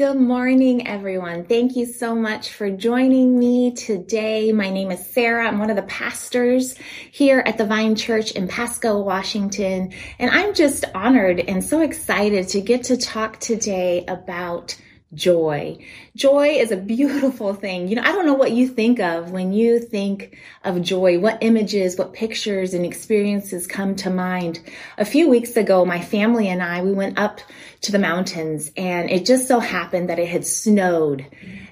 Good morning, everyone. Thank you so much for joining me today. My name is Sara. I'm one of the pastors here at the Vine Church in Pasco, Washington. And I'm just honored and so excited to get to talk today about joy. Joy is a beautiful thing. You know, I don't know what you think of when you think of joy, what images, what pictures and experiences come to mind. A few weeks ago, my family and I, we went up to the mountains and it just so happened that it had snowed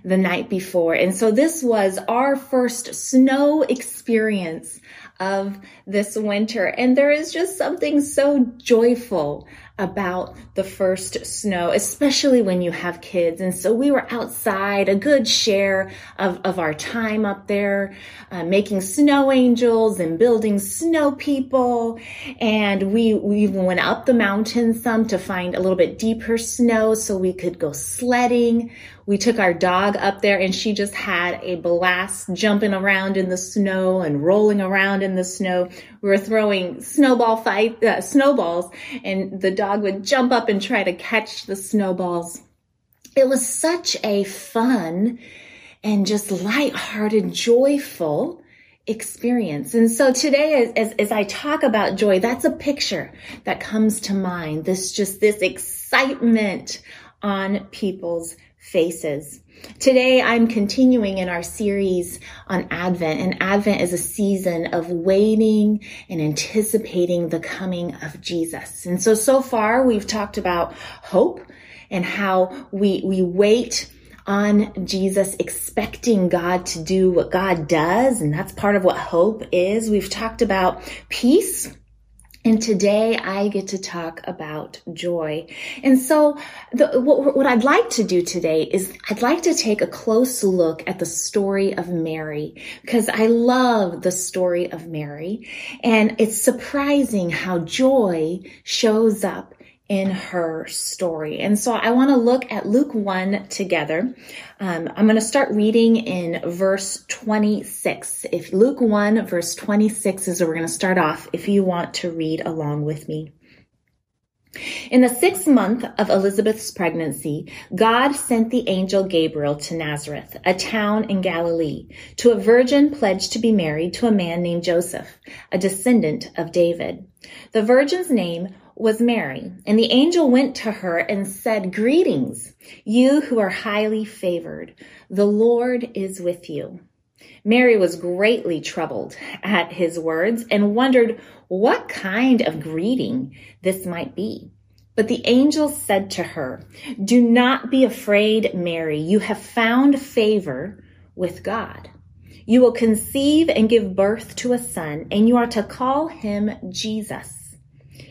the night before. And so this was our first snow experience of this winter. And there is just something so joyful about the first snow, especially when you have kids. And so we were outside a good share of, of our time up there, uh, making snow angels and building snow people. And we, we even went up the mountain some to find a little bit deeper snow so we could go sledding. We took our dog up there and she just had a blast jumping around in the snow and rolling around in the snow. We were throwing snowball fight, uh, snowballs and the dog would jump up and try to catch the snowballs. It was such a fun and just light-hearted, joyful experience. And so today, as, as, I talk about joy, that's a picture that comes to mind. This just this excitement on people's faces. Today, I'm continuing in our series on Advent, and Advent is a season of waiting and anticipating the coming of Jesus. And so, so far, we've talked about hope and how we, we wait on Jesus, expecting God to do what God does. And that's part of what hope is. We've talked about peace and today I get to talk about joy. And so the, what, what, I'd like to do today is I'd like to take a close look at the story of Mary because I love the story of Mary and it's surprising how joy shows up in her story. And so I want to look at Luke 1 together. Um, I'm going to start reading in verse 26. If Luke 1 verse 26 is where we're going to start off if you want to read along with me. In the sixth month of Elizabeth's pregnancy, God sent the angel Gabriel to Nazareth, a town in Galilee, to a virgin pledged to be married to a man named Joseph, a descendant of David. The virgin's name was Mary, and the angel went to her and said, Greetings, you who are highly favored. The Lord is with you. Mary was greatly troubled at his words and wondered what kind of greeting this might be. But the angel said to her, Do not be afraid, Mary. You have found favor with God. You will conceive and give birth to a son, and you are to call him Jesus.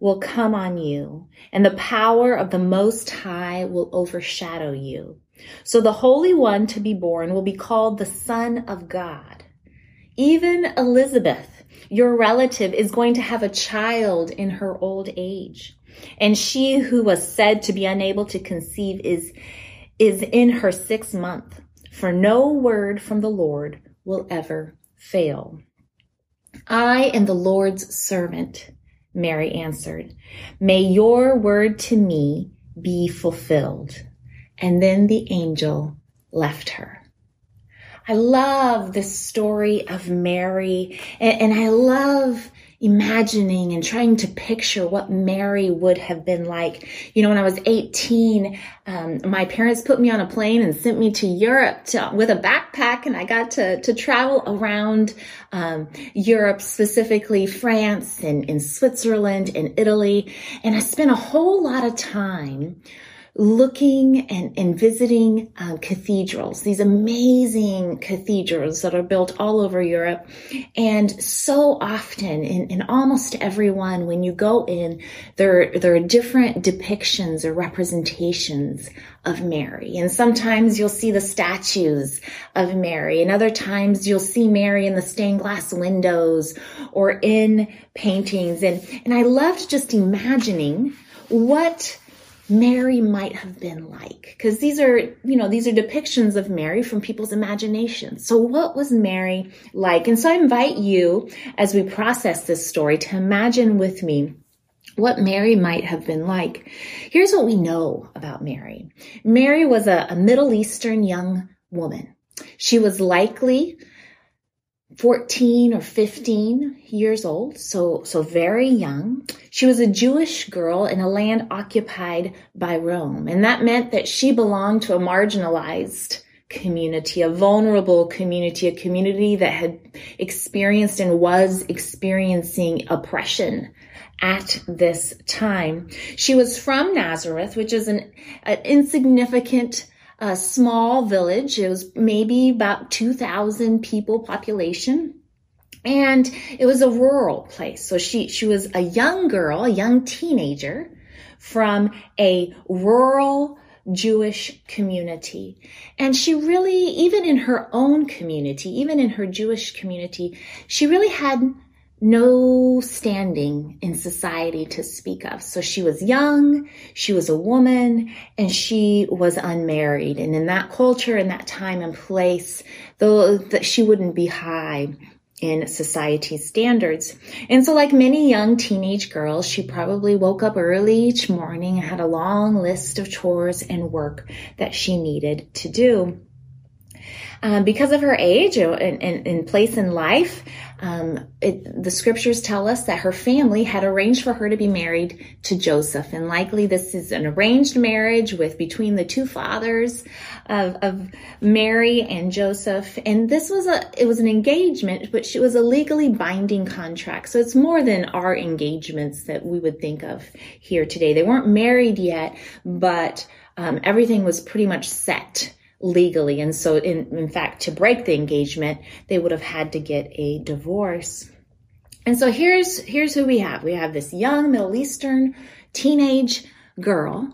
will come on you and the power of the Most High will overshadow you. So the Holy One to be born will be called the Son of God. Even Elizabeth, your relative, is going to have a child in her old age. And she who was said to be unable to conceive is, is in her sixth month. For no word from the Lord will ever fail. I am the Lord's servant. Mary answered, May your word to me be fulfilled. And then the angel left her. I love the story of Mary and, and I love imagining and trying to picture what Mary would have been like. You know, when I was 18, um, my parents put me on a plane and sent me to Europe to, with a backpack and I got to, to travel around, um, Europe, specifically France and in Switzerland and Italy. And I spent a whole lot of time looking and, and visiting uh, cathedrals, these amazing cathedrals that are built all over Europe. And so often in, in almost every one, when you go in, there, there are different depictions or representations of Mary. And sometimes you'll see the statues of Mary and other times you'll see Mary in the stained glass windows or in paintings. And, and I loved just imagining what Mary might have been like. Because these are, you know, these are depictions of Mary from people's imagination. So what was Mary like? And so I invite you, as we process this story, to imagine with me what Mary might have been like. Here's what we know about Mary. Mary was a, a Middle Eastern young woman. She was likely 14 or 15 years old, so, so very young. She was a Jewish girl in a land occupied by Rome. And that meant that she belonged to a marginalized community, a vulnerable community, a community that had experienced and was experiencing oppression at this time. She was from Nazareth, which is an, an insignificant a small village. It was maybe about 2,000 people population. And it was a rural place. So she, she was a young girl, a young teenager from a rural Jewish community. And she really, even in her own community, even in her Jewish community, she really had no standing in society to speak of. So she was young, she was a woman, and she was unmarried. And in that culture, in that time and place, though that she wouldn't be high in society's standards. And so like many young teenage girls, she probably woke up early each morning and had a long list of chores and work that she needed to do. Um, because of her age and, and, and place in life, um, it, the scriptures tell us that her family had arranged for her to be married to Joseph, and likely this is an arranged marriage with between the two fathers of, of Mary and Joseph. And this was a it was an engagement, but it was a legally binding contract. So it's more than our engagements that we would think of here today. They weren't married yet, but um, everything was pretty much set legally. And so, in, in fact, to break the engagement, they would have had to get a divorce. And so here's, here's who we have. We have this young Middle Eastern teenage girl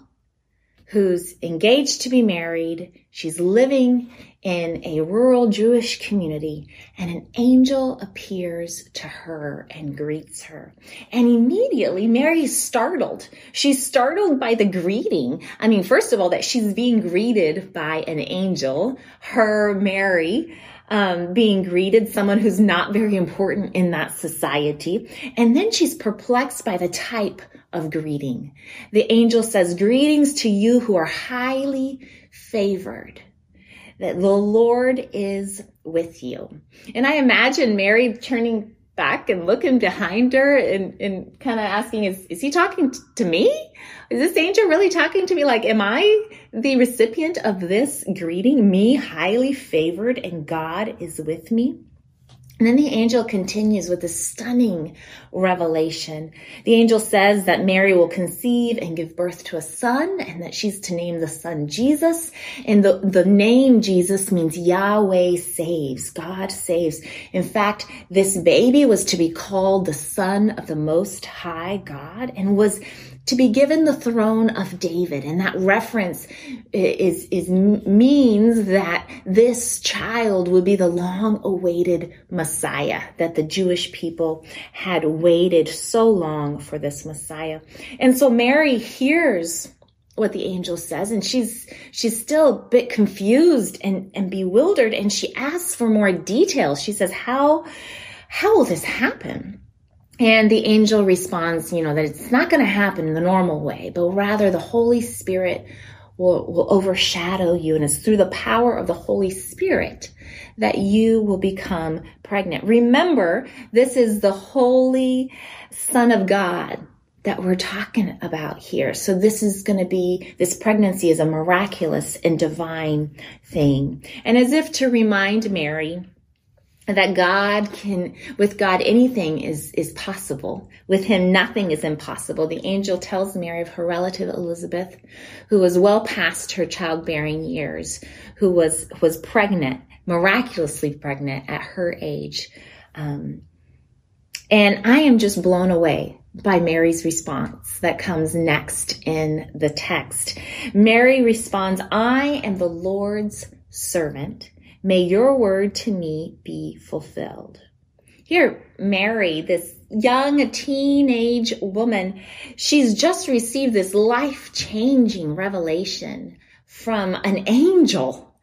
who's engaged to be married. She's living in a rural Jewish community and an angel appears to her and greets her. And immediately Mary's startled. She's startled by the greeting. I mean, first of all, that she's being greeted by an angel, her Mary, um, being greeted, someone who's not very important in that society. And then she's perplexed by the type of greeting. The angel says, greetings to you who are highly favored that the Lord is with you. And I imagine Mary turning back and looking behind her and, and kind of asking, is, is he talking t- to me? Is this angel really talking to me? Like, am I the recipient of this greeting? Me, highly favored, and God is with me? And then the angel continues with a stunning revelation. The angel says that Mary will conceive and give birth to a son and that she's to name the son Jesus. And the, the name Jesus means Yahweh saves. God saves. In fact, this baby was to be called the son of the most high God and was to be given the throne of David. And that reference is, is means that this child would be the long awaited Messiah, that the Jewish people had waited so long for this Messiah. And so Mary hears what the angel says and she's she's still a bit confused and and bewildered and she asks for more details she says how how will this happen and the angel responds, you know, that it's not going to happen in the normal way, but rather the Holy Spirit will, will overshadow you. And it's through the power of the Holy Spirit that you will become pregnant. Remember, this is the Holy Son of God that we're talking about here. So this is going to be, this pregnancy is a miraculous and divine thing. And as if to remind Mary that God can, with God, anything is, is possible. With him, nothing is impossible. The angel tells Mary of her relative Elizabeth, who was well past her childbearing years, who was, was pregnant, miraculously pregnant at her age. Um, and I am just blown away by Mary's response that comes next in the text. Mary responds, I am the Lord's servant. May your word to me be fulfilled. Here, Mary, this young teenage woman, she's just received this life changing revelation from an angel.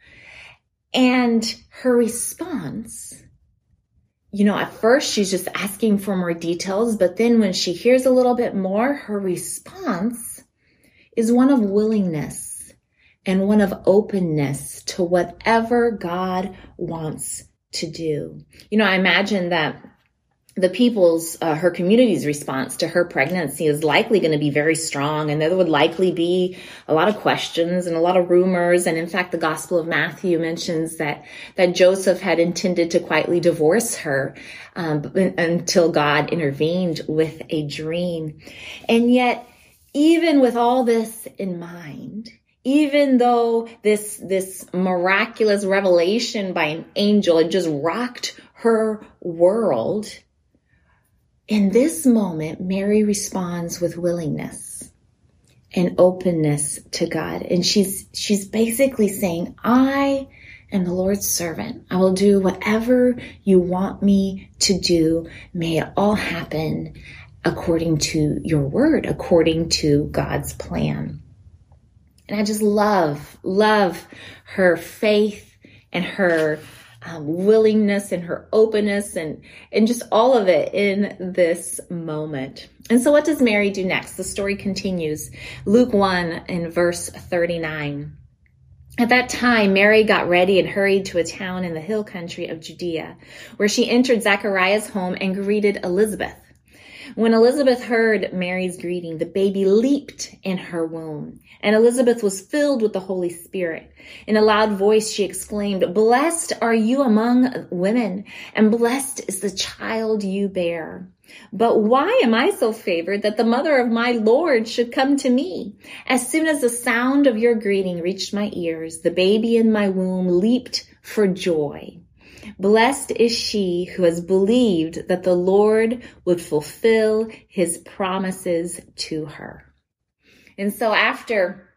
And her response, you know, at first she's just asking for more details, but then when she hears a little bit more, her response is one of willingness and one of openness to whatever God wants to do. You know, I imagine that the people's, uh, her community's response to her pregnancy is likely going to be very strong. And there would likely be a lot of questions and a lot of rumors. And in fact, the Gospel of Matthew mentions that, that Joseph had intended to quietly divorce her, um, until God intervened with a dream. And yet, even with all this in mind, even though this, this miraculous revelation by an angel had just rocked her world, in this moment, Mary responds with willingness and openness to God. And she's, she's basically saying, I am the Lord's servant. I will do whatever you want me to do. May it all happen according to your word, according to God's plan. And I just love, love her faith and her um, willingness and her openness and, and just all of it in this moment. And so what does Mary do next? The story continues. Luke 1 in verse 39. At that time, Mary got ready and hurried to a town in the hill country of Judea, where she entered Zachariah's home and greeted Elizabeth. When Elizabeth heard Mary's greeting, the baby leaped in her womb, and Elizabeth was filled with the Holy Spirit. In a loud voice, she exclaimed, Blessed are you among women, and blessed is the child you bear. But why am I so favored that the mother of my Lord should come to me? As soon as the sound of your greeting reached my ears, the baby in my womb leaped for joy. Blessed is she who has believed that the Lord would fulfill his promises to her. And so after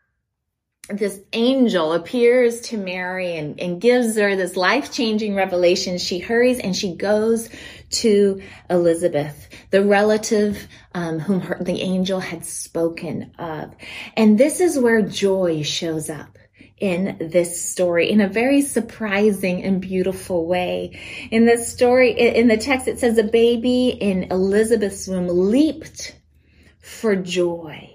this angel appears to Mary and, and gives her this life changing revelation, she hurries and she goes to Elizabeth, the relative um, whom her, the angel had spoken of. And this is where joy shows up in this story in a very surprising and beautiful way. In the story, in the text, it says a baby in Elizabeth's womb leaped for joy.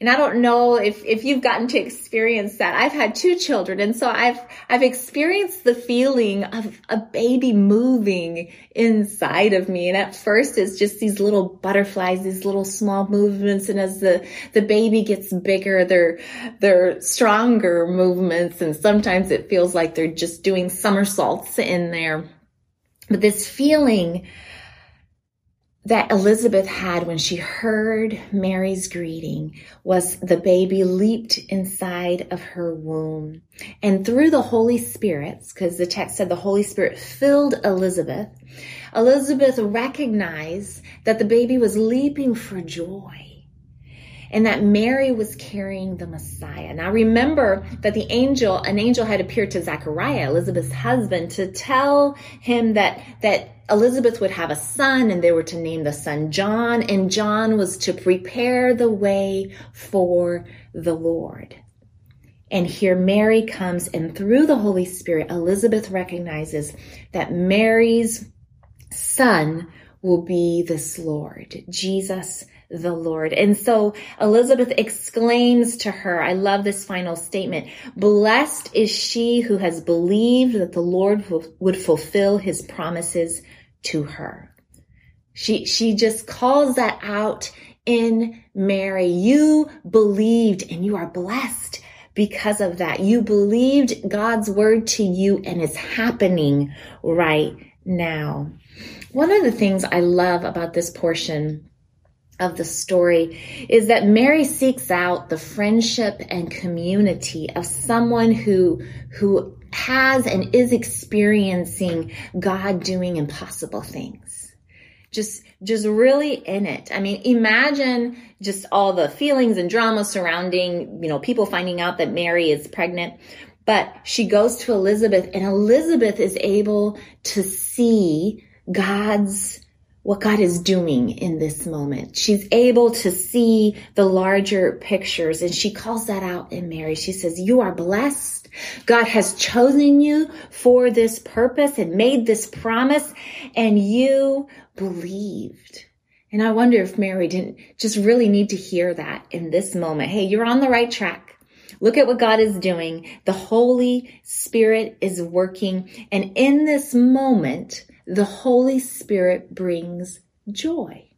And I don't know if, if you've gotten to experience that. I've had two children. And so I've, I've experienced the feeling of a baby moving inside of me. And at first it's just these little butterflies, these little small movements. And as the, the baby gets bigger, they're, they're stronger movements. And sometimes it feels like they're just doing somersaults in there. But this feeling that Elizabeth had when she heard Mary's greeting was the baby leaped inside of her womb. And through the Holy Spirit, because the text said the Holy Spirit filled Elizabeth, Elizabeth recognized that the baby was leaping for joy and that Mary was carrying the Messiah. Now remember that the angel, an angel had appeared to Zachariah, Elizabeth's husband, to tell him that, that Elizabeth would have a son and they were to name the son John and John was to prepare the way for the Lord. And here Mary comes and through the Holy Spirit, Elizabeth recognizes that Mary's son will be this Lord, Jesus the Lord. And so Elizabeth exclaims to her, I love this final statement, blessed is she who has believed that the Lord would fulfill his promises to her. She, she just calls that out in Mary. You believed and you are blessed because of that. You believed God's word to you and it's happening right now. One of the things I love about this portion of the story is that Mary seeks out the friendship and community of someone who, who has and is experiencing God doing impossible things. Just, just really in it. I mean, imagine just all the feelings and drama surrounding, you know, people finding out that Mary is pregnant. But she goes to Elizabeth and Elizabeth is able to see God's what God is doing in this moment. She's able to see the larger pictures and she calls that out in Mary. She says, you are blessed. God has chosen you for this purpose and made this promise and you believed. And I wonder if Mary didn't just really need to hear that in this moment. Hey, you're on the right track. Look at what God is doing. The Holy Spirit is working. And in this moment, the Holy Spirit brings joy.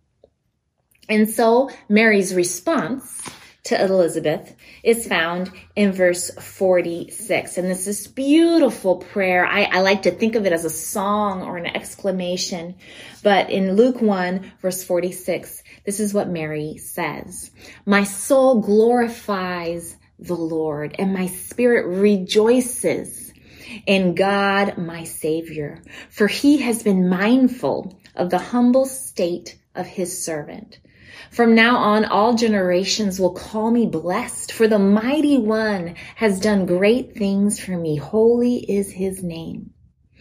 And so Mary's response to Elizabeth is found in verse 46. And this is beautiful prayer. I, I, like to think of it as a song or an exclamation. But in Luke 1 verse 46, this is what Mary says. My soul glorifies the Lord and my spirit rejoices in God, my Savior, for he has been mindful of the humble state of his servant. From now on, all generations will call me blessed, for the mighty one has done great things for me. Holy is his name.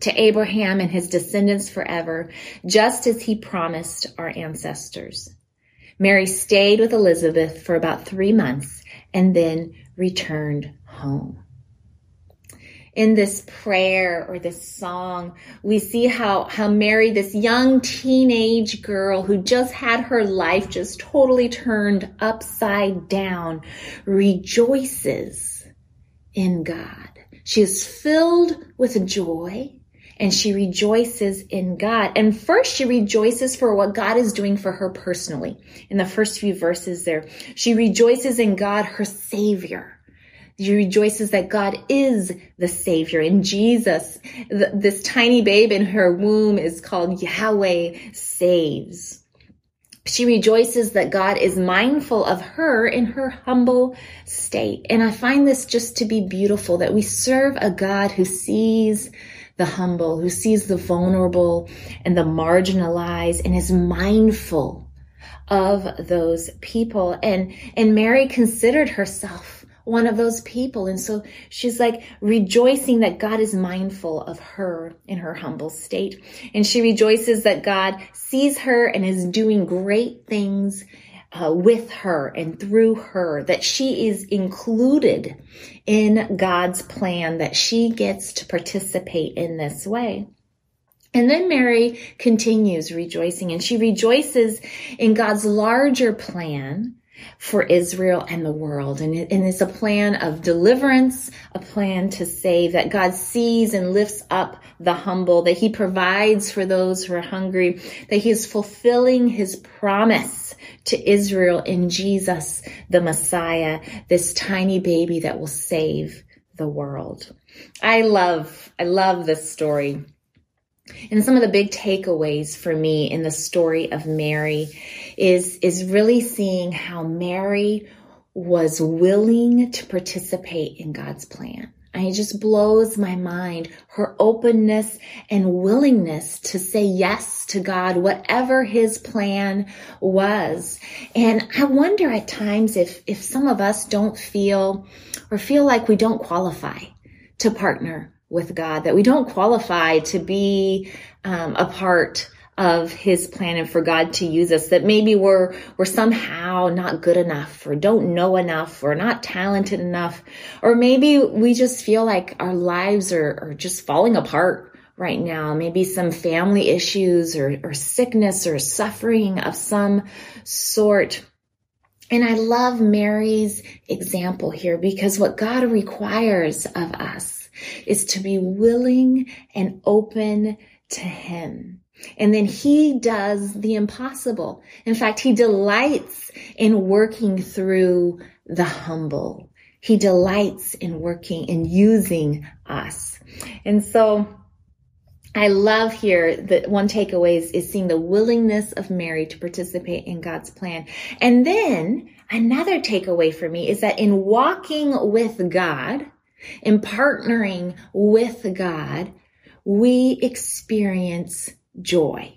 to Abraham and his descendants forever, just as he promised our ancestors. Mary stayed with Elizabeth for about three months and then returned home. In this prayer or this song, we see how, how Mary, this young teenage girl who just had her life just totally turned upside down, rejoices in God. She is filled with joy and she rejoices in God. And first she rejoices for what God is doing for her personally. In the first few verses there, she rejoices in God, her savior. She rejoices that God is the savior. In Jesus, this tiny babe in her womb is called Yahweh saves. She rejoices that God is mindful of her in her humble state. And I find this just to be beautiful that we serve a God who sees the humble, who sees the vulnerable and the marginalized and is mindful of those people. And, and Mary considered herself one of those people. And so she's like rejoicing that God is mindful of her in her humble state. And she rejoices that God sees her and is doing great things uh, with her and through her, that she is included in God's plan, that she gets to participate in this way. And then Mary continues rejoicing and she rejoices in God's larger plan for Israel and the world. And, it, and it's a plan of deliverance, a plan to save, that God sees and lifts up the humble, that he provides for those who are hungry, that he is fulfilling his promise to Israel in Jesus, the Messiah, this tiny baby that will save the world. I love, I love this story. And some of the big takeaways for me in the story of Mary is, is really seeing how Mary was willing to participate in God's plan. It just blows my mind, her openness and willingness to say yes to God, whatever his plan was. And I wonder at times if, if some of us don't feel or feel like we don't qualify to partner with God, that we don't qualify to be um, a part of his plan and for God to use us, that maybe we're, we're somehow not good enough or don't know enough or not talented enough, or maybe we just feel like our lives are, are just falling apart right now, maybe some family issues or, or sickness or suffering of some sort. And I love Mary's example here because what God requires of us is to be willing and open to Him. And then He does the impossible. In fact, He delights in working through the humble. He delights in working and using us. And so I love here that one takeaway is, is seeing the willingness of Mary to participate in God's plan. And then another takeaway for me is that in walking with God, in partnering with God, we experience joy.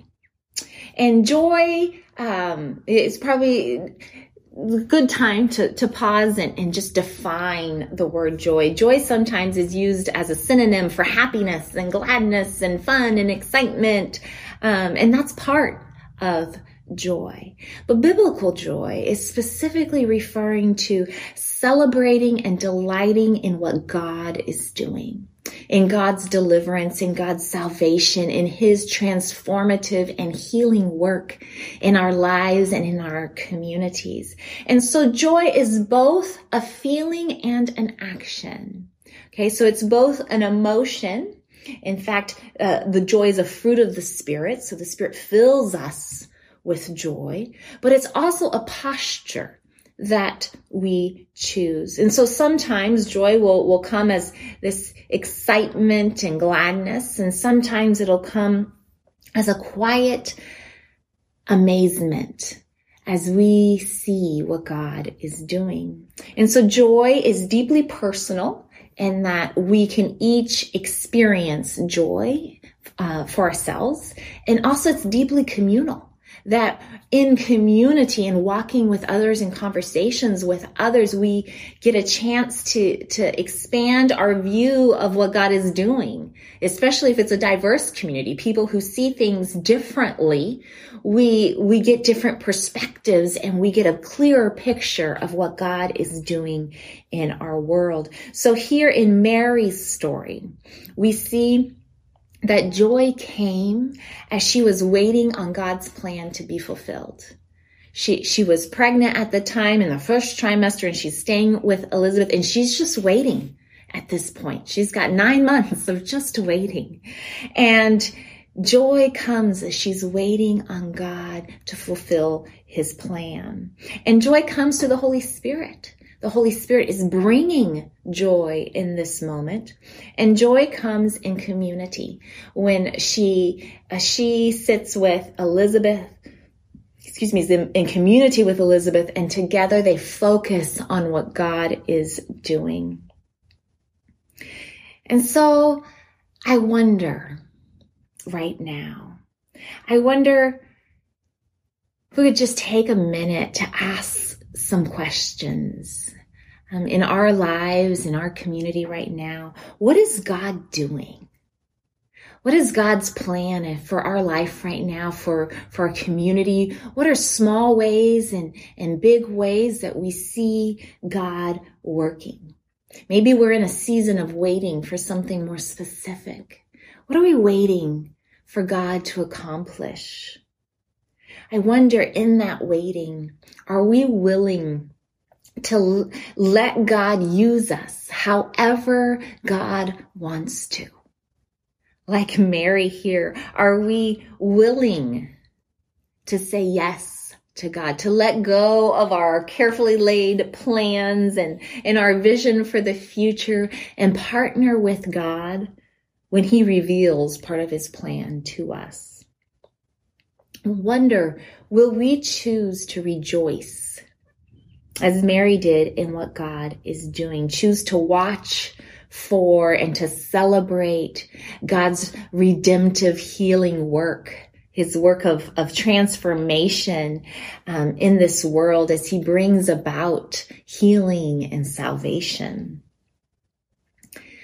And joy um, is probably a good time to, to pause and, and just define the word joy. Joy sometimes is used as a synonym for happiness and gladness and fun and excitement. Um, and that's part of joy. But biblical joy is specifically referring to celebrating and delighting in what God is doing in God's deliverance, in God's salvation, in His transformative and healing work in our lives and in our communities. And so joy is both a feeling and an action. Okay, so it's both an emotion. In fact, uh, the joy is a fruit of the Spirit, so the Spirit fills us with joy, but it's also a posture that we choose. And so sometimes joy will, will come as this excitement and gladness, and sometimes it'll come as a quiet amazement as we see what God is doing. And so joy is deeply personal in that we can each experience joy uh, for ourselves. And also it's deeply communal that in community and walking with others and conversations with others, we get a chance to, to expand our view of what God is doing, especially if it's a diverse community, people who see things differently. We, we get different perspectives and we get a clearer picture of what God is doing in our world. So here in Mary's story, we see that joy came as she was waiting on God's plan to be fulfilled. She, she was pregnant at the time in the first trimester and she's staying with Elizabeth and she's just waiting at this point. She's got nine months of just waiting. And joy comes as she's waiting on God to fulfill his plan. And joy comes through the Holy Spirit. The Holy Spirit is bringing joy in this moment. And joy comes in community when she, uh, she sits with Elizabeth, excuse me, in, in community with Elizabeth and together they focus on what God is doing. And so I wonder right now, I wonder if we could just take a minute to ask some questions um, in our lives, in our community right now. What is God doing? What is God's plan for our life right now, for, for our community? What are small ways and, and big ways that we see God working? Maybe we're in a season of waiting for something more specific. What are we waiting for God to accomplish? I wonder in that waiting, are we willing to let God use us however God wants to? Like Mary here, are we willing to say yes to God, to let go of our carefully laid plans and, and our vision for the future and partner with God when he reveals part of his plan to us? Wonder, will we choose to rejoice as Mary did in what God is doing? Choose to watch for and to celebrate God's redemptive healing work, his work of, of transformation um, in this world as he brings about healing and salvation.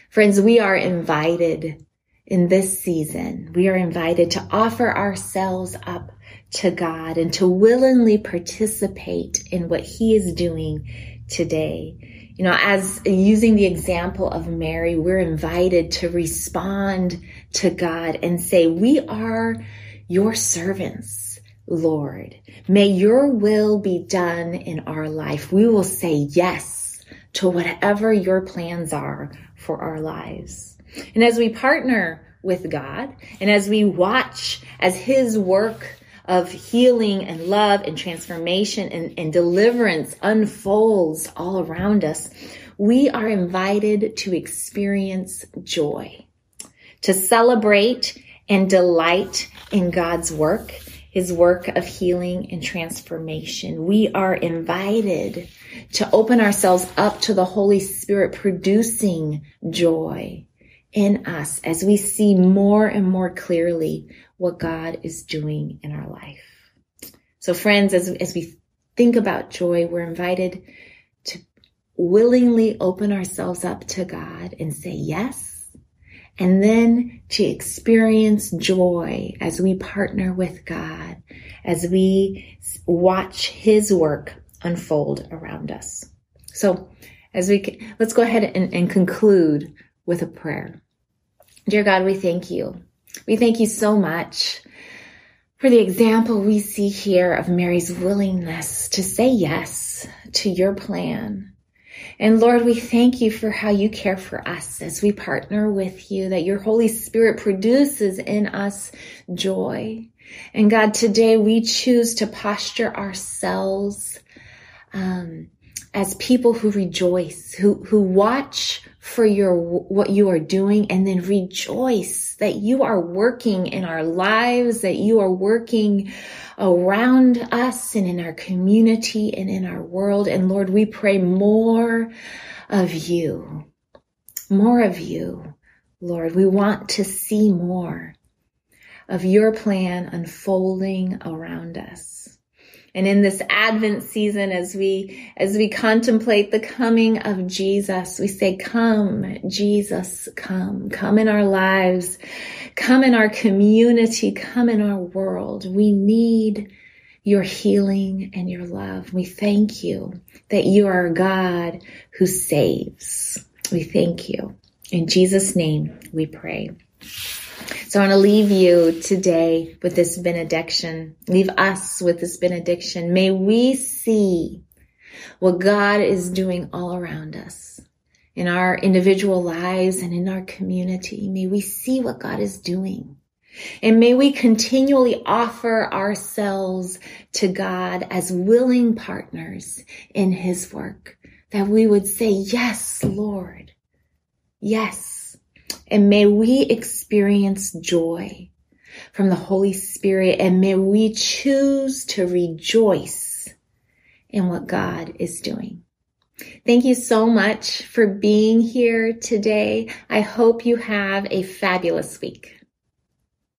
Friends, we are invited in this season, we are invited to offer ourselves up to God and to willingly participate in what He is doing today You know, as using the example of Mary, we're invited to respond to God and say, we are your servants, Lord. May your will be done in our life. We will say yes to whatever your plans are for our lives. And as we partner with God and as we watch as his work of healing and love and transformation and, and deliverance unfolds all around us, we are invited to experience joy, to celebrate and delight in God's work, his work of healing and transformation. We are invited to open ourselves up to the Holy Spirit producing joy in us as we see more and more clearly what God is doing in our life. So friends, as, as we think about joy, we're invited to willingly open ourselves up to God and say yes. And then to experience joy as we partner with God, as we watch his work unfold around us. So as we, let's go ahead and, and conclude with a prayer. Dear God, we thank you we thank you so much for the example we see here of Mary's willingness to say yes to your plan. And Lord, we thank you for how you care for us as we partner with you, that your Holy Spirit produces in us joy. And God, today we choose to posture ourselves um, as people who rejoice, who, who watch for your, what you are doing and then rejoice that you are working in our lives, that you are working around us and in our community and in our world. And Lord, we pray more of you, more of you. Lord, we want to see more of your plan unfolding around us. And in this Advent season, as we, as we contemplate the coming of Jesus, we say, come, Jesus, come, come in our lives, come in our community, come in our world. We need your healing and your love. We thank you that you are God who saves. We thank you. In Jesus' name we pray. So I want to leave you today with this benediction. Leave us with this benediction. May we see what God is doing all around us in our individual lives and in our community. May we see what God is doing. And may we continually offer ourselves to God as willing partners in his work, that we would say, yes, Lord. Yes. And may we experience joy from the Holy Spirit and may we choose to rejoice in what God is doing. Thank you so much for being here today. I hope you have a fabulous week.